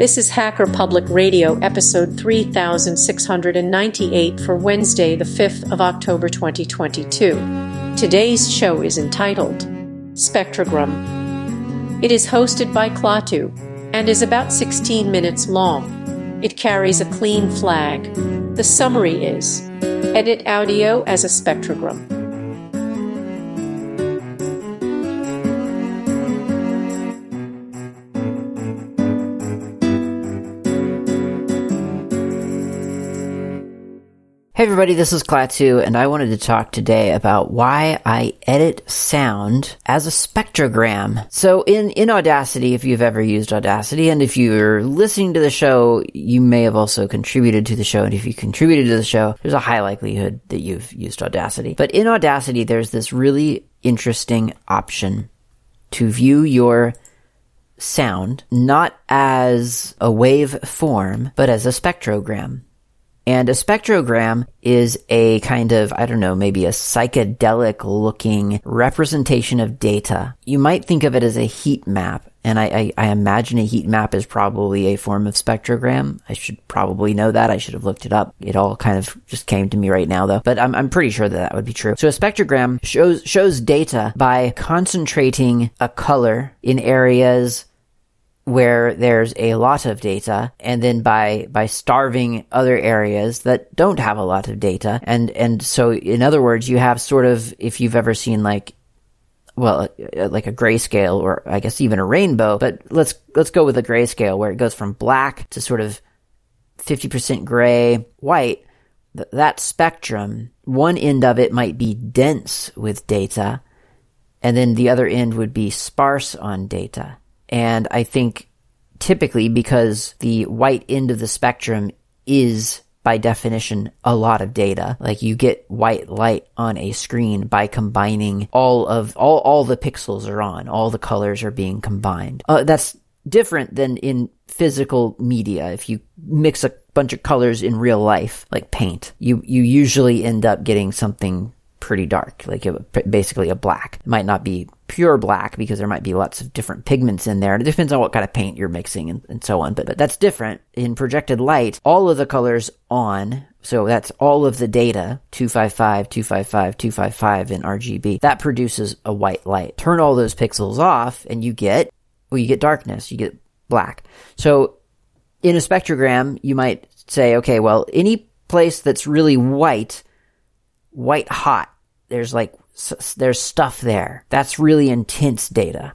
This is Hacker Public Radio, episode 3698 for Wednesday, the 5th of October 2022. Today's show is entitled Spectrogram. It is hosted by Klaatu and is about 16 minutes long. It carries a clean flag. The summary is Edit audio as a spectrogram. Hey everybody, this is Klaatu, and I wanted to talk today about why I edit sound as a spectrogram. So in, in Audacity, if you've ever used Audacity, and if you're listening to the show, you may have also contributed to the show, and if you contributed to the show, there's a high likelihood that you've used Audacity. But in Audacity, there's this really interesting option to view your sound not as a wave form, but as a spectrogram. And a spectrogram is a kind of, I don't know, maybe a psychedelic looking representation of data. You might think of it as a heat map. And I, I, I, imagine a heat map is probably a form of spectrogram. I should probably know that. I should have looked it up. It all kind of just came to me right now though. But I'm, I'm pretty sure that that would be true. So a spectrogram shows, shows data by concentrating a color in areas where there's a lot of data and then by by starving other areas that don't have a lot of data. And and so in other words you have sort of if you've ever seen like well uh, like a grayscale or I guess even a rainbow but let's let's go with a grayscale where it goes from black to sort of 50% gray white. That spectrum one end of it might be dense with data and then the other end would be sparse on data and I think typically because the white end of the spectrum is by definition a lot of data. Like you get white light on a screen by combining all of all all the pixels are on, all the colors are being combined. Uh, that's different than in physical media. If you mix a bunch of colors in real life, like paint, you you usually end up getting something pretty dark, like basically a black. It might not be pure black because there might be lots of different pigments in there. It depends on what kind of paint you're mixing and, and so on. But, but that's different in projected light. All of the colors on so that's all of the data, 255, 255, 255 in RGB. That produces a white light. Turn all those pixels off and you get, well, you get darkness, you get black. So in a spectrogram, you might say, okay, well, any place that's really white, white hot, there's like there's stuff there. That's really intense data.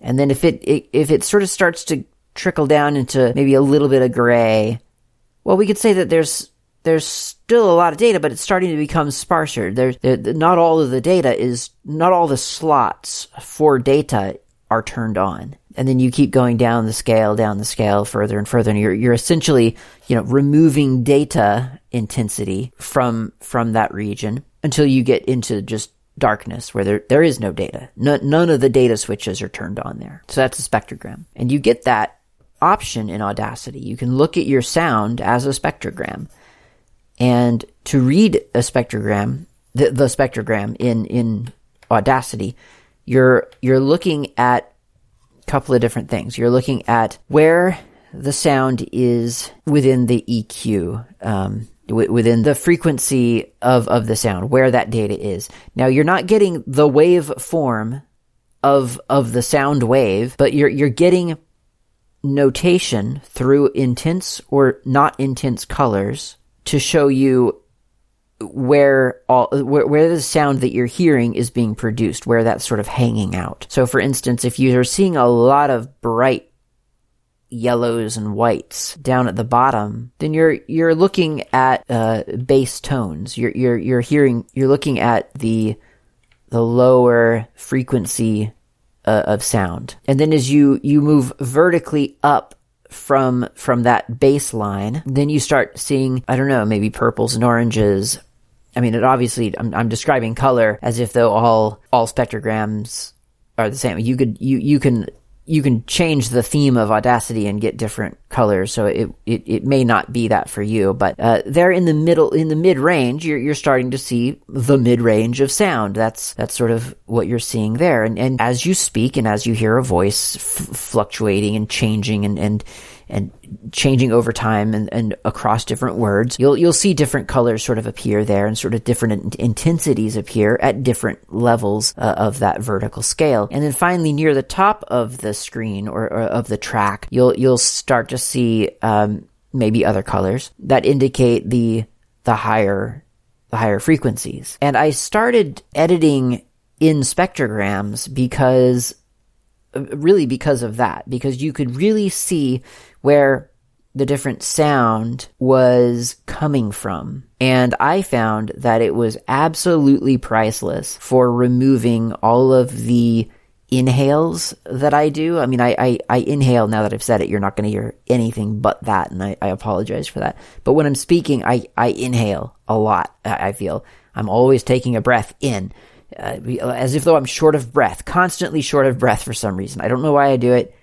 And then if it, if it sort of starts to trickle down into maybe a little bit of gray, well, we could say that there's there's still a lot of data, but it's starting to become sparser. There's there, not all of the data is not all the slots for data are turned on, and then you keep going down the scale, down the scale, further and further, and you're you're essentially you know removing data intensity from from that region until you get into just darkness where there, there is no data. No, none of the data switches are turned on there. So that's a spectrogram. And you get that option in Audacity. You can look at your sound as a spectrogram. And to read a spectrogram, the, the spectrogram in, in Audacity, you're, you're looking at a couple of different things. You're looking at where the sound is within the EQ. Um, within the frequency of, of the sound, where that data is. Now you're not getting the wave form of, of the sound wave, but you're, you're getting notation through intense or not intense colors to show you where all where, where the sound that you're hearing is being produced, where that's sort of hanging out. So for instance, if you're seeing a lot of bright yellows and whites down at the bottom, then you're you're looking at uh, bass tones. You're you're you're hearing you're looking at the the lower frequency uh, of sound, and then as you you move vertically up from from that baseline, then you start seeing I don't know maybe purples and oranges. I mean, it obviously I'm, I'm describing color as if though all all spectrograms are the same. You could you you can you can change the theme of Audacity and get different colors. So it, it, it may not be that for you, but uh, there in the middle, in the mid range, you're, you're starting to see the mid range of sound. That's, that's sort of what you're seeing there. And, and as you speak and as you hear a voice f- fluctuating and changing and, and, and changing over time and, and across different words. You'll you'll see different colors sort of appear there and sort of different intensities appear at different levels uh, of that vertical scale. And then finally, near the top of the screen or, or of the track, you'll you'll start to see um, maybe other colors that indicate the the higher the higher frequencies. And I started editing in spectrograms because really because of that because you could really see where the different sound was coming from. And I found that it was absolutely priceless for removing all of the inhales that I do. I mean, I, I, I inhale now that I've said it. You're not going to hear anything but that. And I, I apologize for that. But when I'm speaking, I, I inhale a lot. I feel I'm always taking a breath in, uh, as if though I'm short of breath, constantly short of breath for some reason. I don't know why I do it.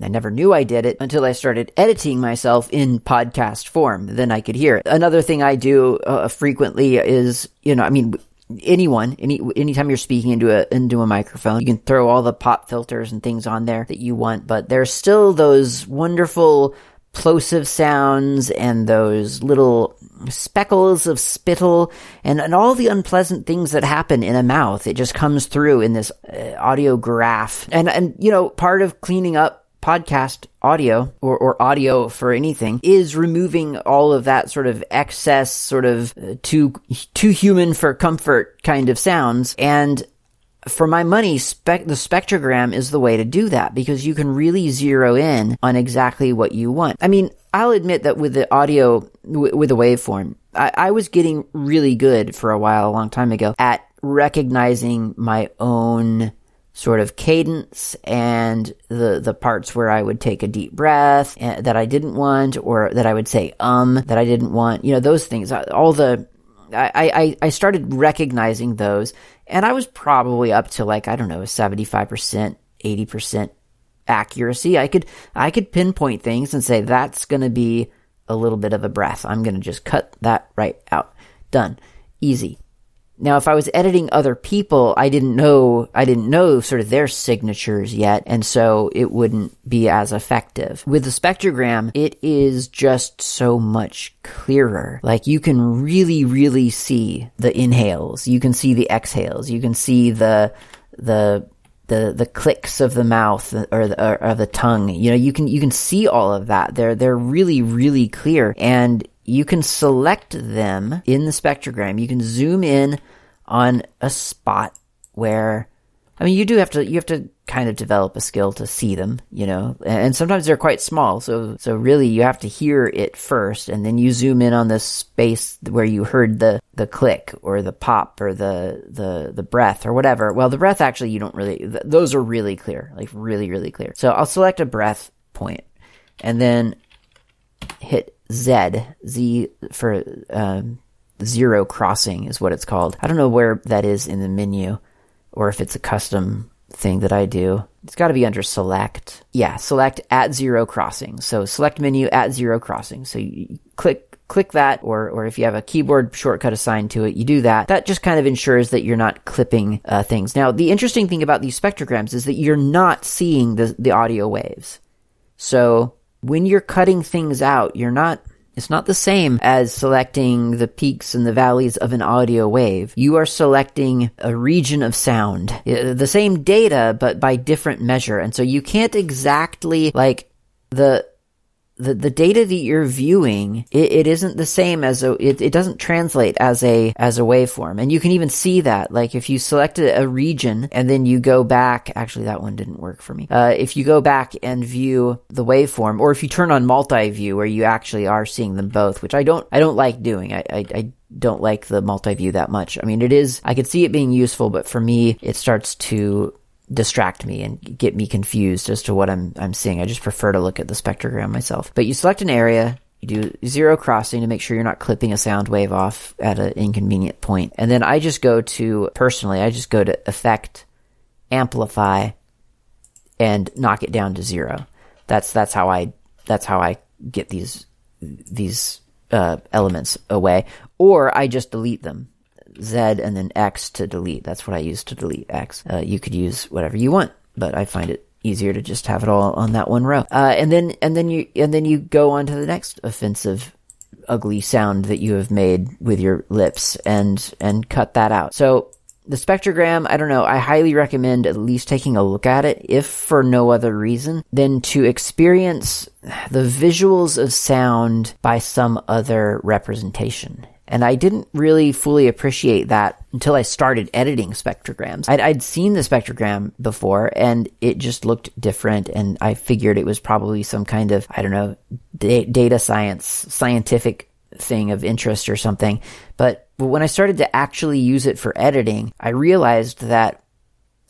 I never knew I did it until I started editing myself in podcast form. Then I could hear it. Another thing I do uh, frequently is, you know, I mean, anyone, any anytime you're speaking into a into a microphone, you can throw all the pop filters and things on there that you want, but there's still those wonderful plosive sounds and those little speckles of spittle and, and all the unpleasant things that happen in a mouth. It just comes through in this uh, audio graph. And, and, you know, part of cleaning up podcast audio or, or audio for anything is removing all of that sort of excess sort of uh, too too human for comfort kind of sounds. And for my money spec the spectrogram is the way to do that because you can really zero in on exactly what you want. I mean i'll admit that with the audio w- with the waveform I, I was getting really good for a while a long time ago at recognizing my own sort of cadence and the the parts where I would take a deep breath eh, that I didn't want or that I would say um that I didn't want you know those things. All the I, I, I started recognizing those and I was probably up to like I don't know 75% 80% accuracy. I could I could pinpoint things and say that's going to be a little bit of a breath. I'm going to just cut that right out. Done. Easy now, if I was editing other people, I didn't know, I didn't know sort of their signatures yet, and so it wouldn't be as effective. With the spectrogram, it is just so much clearer. Like you can really, really see the inhales, you can see the exhales, you can see the, the, the the clicks of the mouth or the, or, or the tongue. You know, you can you can see all of that. They're they're really really clear, and you can select them in the spectrogram. You can zoom in on a spot where, I mean, you do have to, you have to kind of develop a skill to see them, you know, and sometimes they're quite small. So, so really you have to hear it first and then you zoom in on the space where you heard the, the click or the pop or the, the, the breath or whatever. Well, the breath actually, you don't really, those are really clear, like really, really clear. So I'll select a breath point and then hit Z, Z for um, zero crossing is what it's called. I don't know where that is in the menu or if it's a custom thing that I do. It's got to be under select. Yeah, select at zero crossing. So select menu at zero crossing. So you click click that or or if you have a keyboard shortcut assigned to it, you do that. That just kind of ensures that you're not clipping uh, things. Now, the interesting thing about these spectrograms is that you're not seeing the the audio waves. So when you're cutting things out, you're not it's not the same as selecting the peaks and the valleys of an audio wave. You are selecting a region of sound. Uh, the same data, but by different measure. And so you can't exactly like the the, the data that you're viewing, it, it isn't the same as a, it, it doesn't translate as a, as a waveform. And you can even see that, like if you selected a region and then you go back, actually that one didn't work for me. Uh, if you go back and view the waveform, or if you turn on multi-view where you actually are seeing them both, which I don't, I don't like doing. I, I, I don't like the multi-view that much. I mean, it is, I could see it being useful, but for me, it starts to distract me and get me confused as to what I'm I'm seeing. I just prefer to look at the spectrogram myself. But you select an area, you do zero crossing to make sure you're not clipping a sound wave off at an inconvenient point. And then I just go to personally, I just go to effect, amplify, and knock it down to zero. That's that's how I that's how I get these these uh, elements away, or I just delete them. Z and then X to delete. That's what I use to delete X. Uh, you could use whatever you want, but I find it easier to just have it all on that one row. Uh, and then and then you and then you go on to the next offensive ugly sound that you have made with your lips and and cut that out. So the spectrogram, I don't know, I highly recommend at least taking a look at it, if for no other reason than to experience the visuals of sound by some other representation. And I didn't really fully appreciate that until I started editing spectrograms. I'd, I'd, seen the spectrogram before and it just looked different. And I figured it was probably some kind of, I don't know, da- data science, scientific thing of interest or something. But when I started to actually use it for editing, I realized that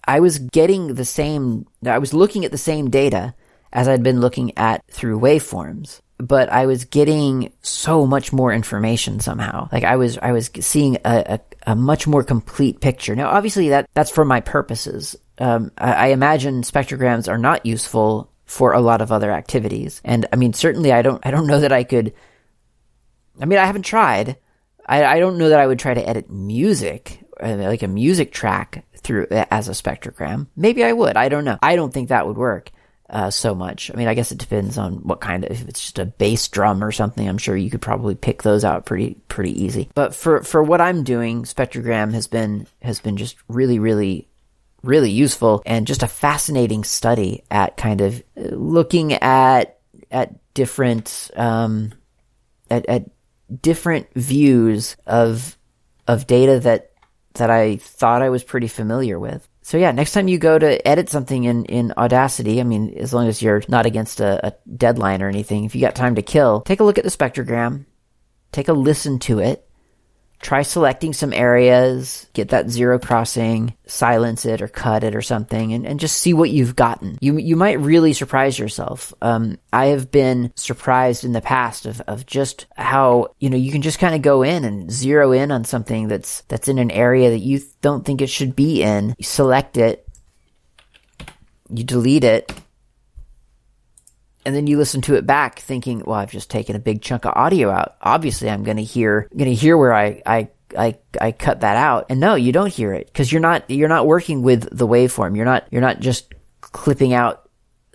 I was getting the same, I was looking at the same data as I'd been looking at through waveforms but I was getting so much more information somehow. Like I was, I was seeing a, a, a much more complete picture. Now, obviously that, that's for my purposes. Um, I, I, imagine spectrograms are not useful for a lot of other activities. And I mean, certainly I don't, I don't know that I could, I mean, I haven't tried. I, I don't know that I would try to edit music, uh, like a music track through as a spectrogram. Maybe I would. I don't know. I don't think that would work uh, so much. I mean, I guess it depends on what kind of, if it's just a bass drum or something, I'm sure you could probably pick those out pretty, pretty easy. But for, for what I'm doing, spectrogram has been, has been just really, really, really useful and just a fascinating study at kind of looking at, at different, um, at, at different views of, of data that, that I thought I was pretty familiar with. So yeah, next time you go to edit something in, in Audacity, I mean, as long as you're not against a, a deadline or anything, if you got time to kill, take a look at the spectrogram, take a listen to it, try selecting some areas, get that zero crossing, silence it or cut it or something, and, and just see what you've gotten. You you might really surprise yourself. Um, I have been surprised in the past of, of just how you know you can just kind of go in and zero in on something that's that's in an area that you don't think it should be in. You select it, you delete it, and then you listen to it back thinking, well, I've just taken a big chunk of audio out. Obviously, I'm going to hear, going to hear where I, I, I, I cut that out. And no, you don't hear it because you're not, you're not working with the waveform. You're not, you're not just clipping out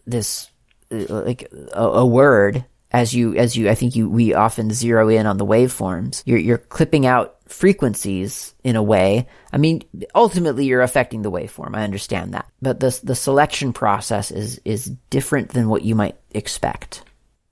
this, like a, a word as you, as you, I think you, we often zero in on the waveforms. You're, you're clipping out frequencies in a way. I mean, ultimately you're affecting the waveform. I understand that. But the, the selection process is, is different than what you might expect.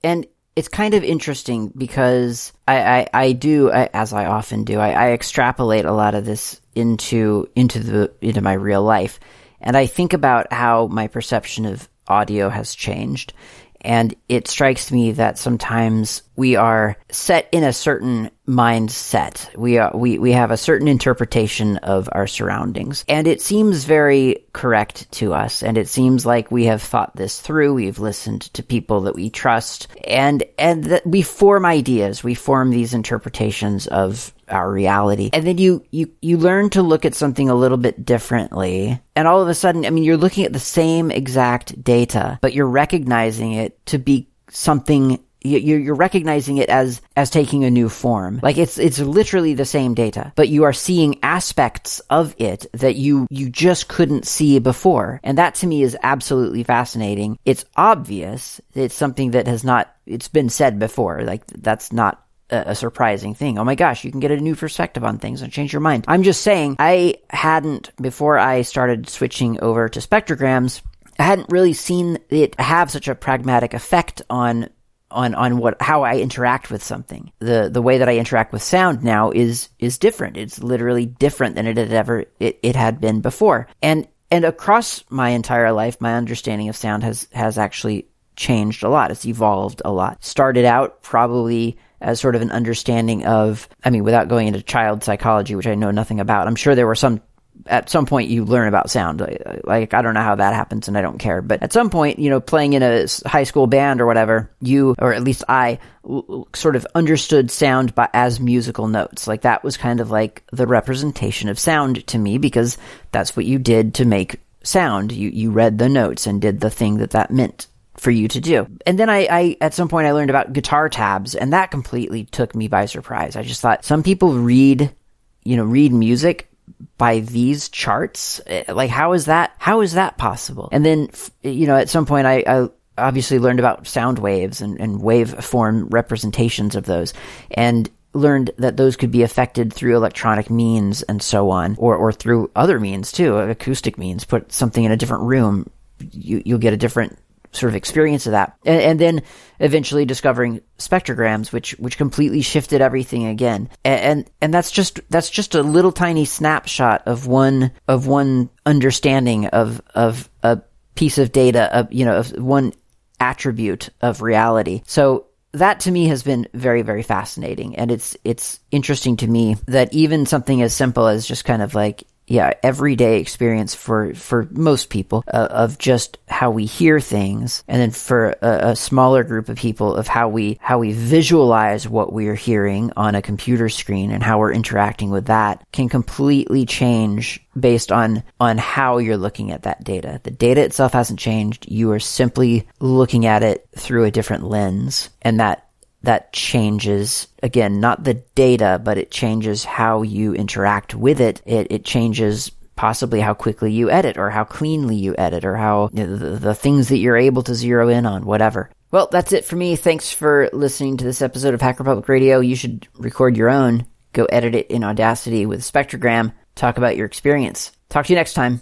And it's kind of interesting because I, I, I do, I, as I often do, I, I extrapolate a lot of this into, into the, into my real life. And I think about how my perception of audio has changed. And it strikes me that sometimes we are set in a certain mindset. We are, we, we have a certain interpretation of our surroundings. And it seems very correct to us. And it seems like we have thought this through. We've listened to people that we trust and, and that we form ideas. We form these interpretations of our reality. And then you, you, you learn to look at something a little bit differently. And all of a sudden, I mean, you're looking at the same exact data, but you're recognizing it to be something you're recognizing it as as taking a new form like it's it's literally the same data but you are seeing aspects of it that you you just couldn't see before and that to me is absolutely fascinating it's obvious it's something that has not it's been said before like that's not a surprising thing. Oh my gosh, you can get a new perspective on things and change your mind. I'm just saying, I hadn't, before I started switching over to spectrograms, I hadn't really seen it have such a pragmatic effect on on on what how I interact with something. The the way that I interact with sound now is is different. It's literally different than it had ever it, it had been before. And and across my entire life, my understanding of sound has has actually changed a lot. It's evolved a lot. Started out probably as sort of an understanding of, I mean, without going into child psychology, which I know nothing about, I'm sure there were some at some point you learn about sound. Like, I don't know how that happens and I don't care. But at some point, you know, playing in a high school band or whatever, you, or at least I, sort of understood sound by, as musical notes. Like that was kind of like the representation of sound to me because that's what you did to make sound. You, you read the notes and did the thing that that meant for you to do. And then I, I, at some point I learned about guitar tabs and that completely took me by surprise. I just thought some people read, you know, read music by these charts? Eh, like, how is that, how is that possible? And then, you know, at some point I, I obviously learned about sound waves and, and wave form representations of those. And learned that those could be affected through electronic means and so on, or, or through other means too, acoustic means. Put something in a different room, you, you'll get a different sort of experience of that. And, and, then eventually discovering spectrograms, which, which completely shifted everything again. And, and, and that's just, that's just a little tiny snapshot of one, of one understanding of, of a piece of data, of, you know, of one attribute of reality. So that to me has been very very fascinating and it's it's interesting to me that even something as simple as just kind of like yeah, everyday experience for, for most people uh, of just how we hear things. And then for a, a, smaller group of people of how we, how we visualize what we're hearing on a computer screen and how we're interacting with that can completely change based on, on how you're looking at that data. The data itself hasn't changed. You are simply looking at it through a different lens and that that changes again not the data but it changes how you interact with it. It, it changes possibly how quickly you edit or how cleanly you edit or how you know, the, the things that you're able to zero in on whatever. Well that's it for me. Thanks for listening to this episode of hacker public radio. You should record your own. Go edit it in audacity with spectrogram. Talk about your experience. Talk to you next time